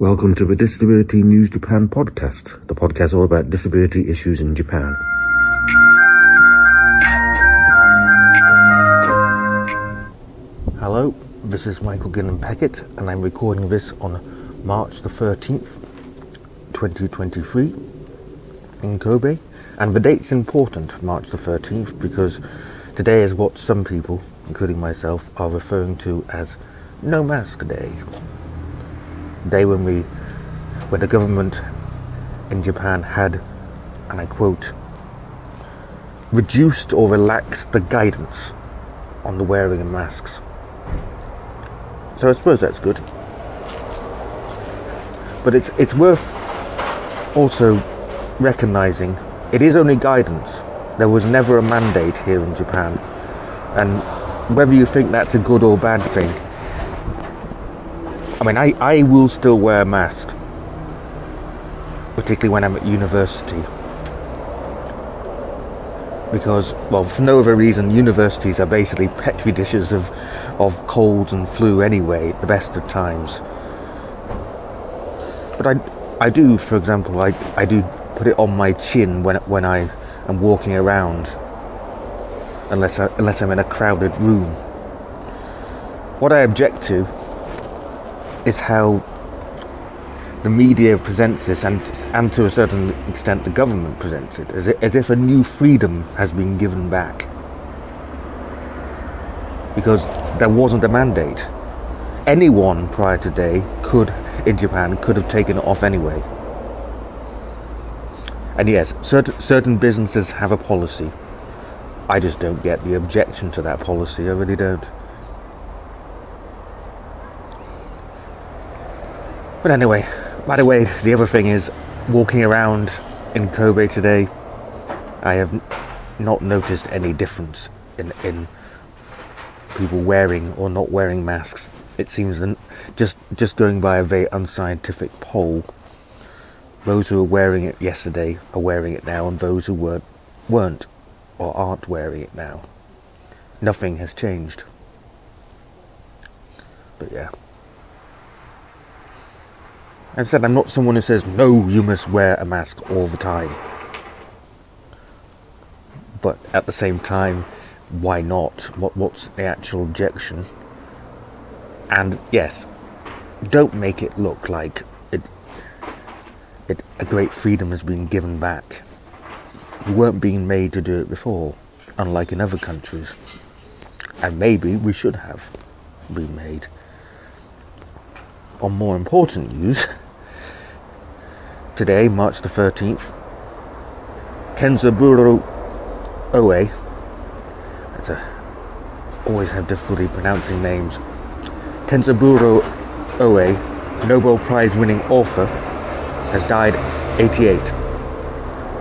Welcome to the Disability News Japan podcast, the podcast all about disability issues in Japan. Hello, this is Michael Gillan Peckitt, and I'm recording this on March the 13th, 2023, in Kobe. And the date's important, March the 13th, because today is what some people, including myself, are referring to as No Mask Day day when we, when the government in Japan had, and I quote, reduced or relaxed the guidance on the wearing of masks. So I suppose that's good. But it's it's worth also recognizing it is only guidance. There was never a mandate here in Japan. And whether you think that's a good or bad thing, I mean, I, I will still wear a mask, particularly when I'm at university. Because, well, for no other reason, universities are basically petri dishes of, of colds and flu anyway, at the best of times. But I, I do, for example, I, I do put it on my chin when, when I am walking around, unless, I, unless I'm in a crowded room. What I object to is how the media presents this, and, and to a certain extent the government presents it, as, if, as if a new freedom has been given back. Because there wasn't a mandate. Anyone prior to today could, in Japan, could have taken it off anyway. And yes, certain, certain businesses have a policy. I just don't get the objection to that policy, I really don't. But anyway, by the way, the other thing is walking around in Kobe today, I have not noticed any difference in, in people wearing or not wearing masks. It seems that just just going by a very unscientific poll, those who were wearing it yesterday are wearing it now, and those who weren't weren't or aren't wearing it now. Nothing has changed. But yeah. I said I'm not someone who says, no, you must wear a mask all the time. But at the same time, why not? What, what's the actual objection? And yes, don't make it look like it, it, a great freedom has been given back. You weren't being made to do it before, unlike in other countries. And maybe we should have been made. On more important news, today, March the 13th, Kenzaburo Oe, that's a, always have difficulty pronouncing names, Kenzaburo Oe, Nobel Prize winning author, has died 88,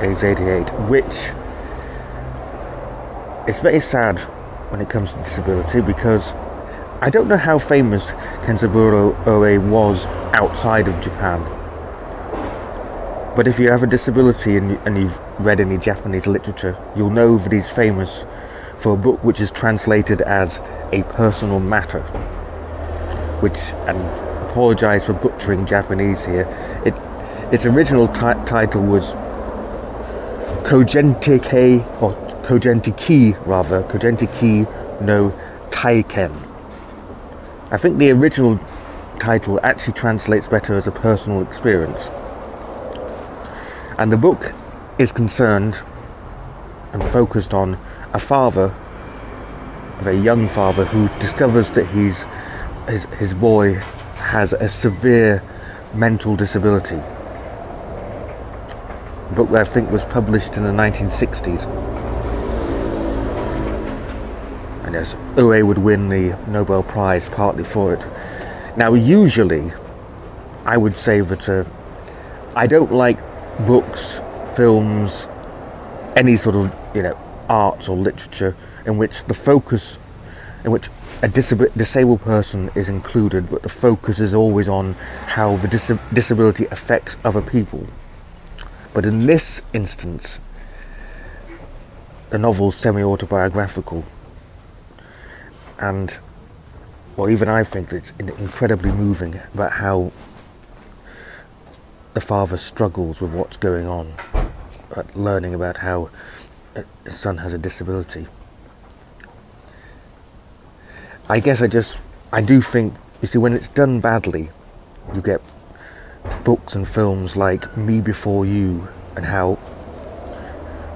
age 88, which is very sad when it comes to disability because I don't know how famous Kenzaburo Oe was outside of Japan. But if you have a disability and, and you've read any Japanese literature, you'll know that he's famous for a book which is translated as A Personal Matter, which, and apologize for butchering Japanese here, it, its original t- title was Kojentike, or Kojentiki rather, Kojentiki no Taiken. I think the original title actually translates better as a personal experience. And the book is concerned and focused on a father, a very young father, who discovers that he's, his, his boy has a severe mental disability. A book I think was published in the 1960s. And yes, Oe would win the Nobel Prize partly for it. Now, usually, I would say that uh, I don't like books, films, any sort of you know arts or literature in which the focus, in which a disab- disabled person is included, but the focus is always on how the dis- disability affects other people. But in this instance, the novel's semi-autobiographical, and well, even I think it's incredibly moving about how the father struggles with what's going on, at learning about how uh, his son has a disability. I guess I just, I do think, you see, when it's done badly, you get books and films like Me Before You and how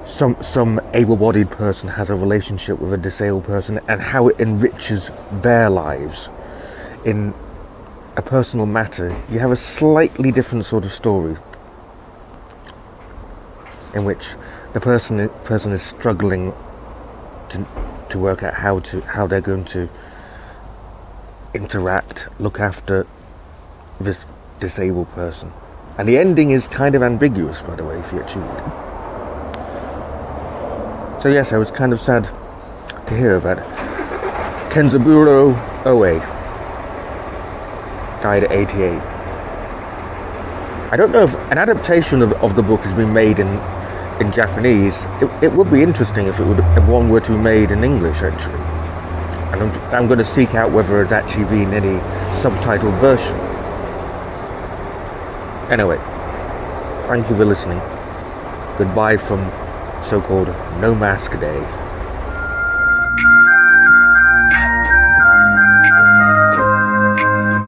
some some able-bodied person has a relationship with a disabled person and how it enriches their lives in a personal matter you have a slightly different sort of story in which the person person is struggling to to work out how to how they're going to interact look after this disabled person. And the ending is kind of ambiguous by the way if you read it. So yes, I was kind of sad to hear that. Kenzaburo Oe died at 88. I don't know if an adaptation of, of the book has been made in in Japanese. It, it would be interesting if it would if one were to be made in English actually. And I'm, I'm going to seek out whether there's actually been any subtitled version. Anyway, thank you for listening. Goodbye from so called No Mask Day.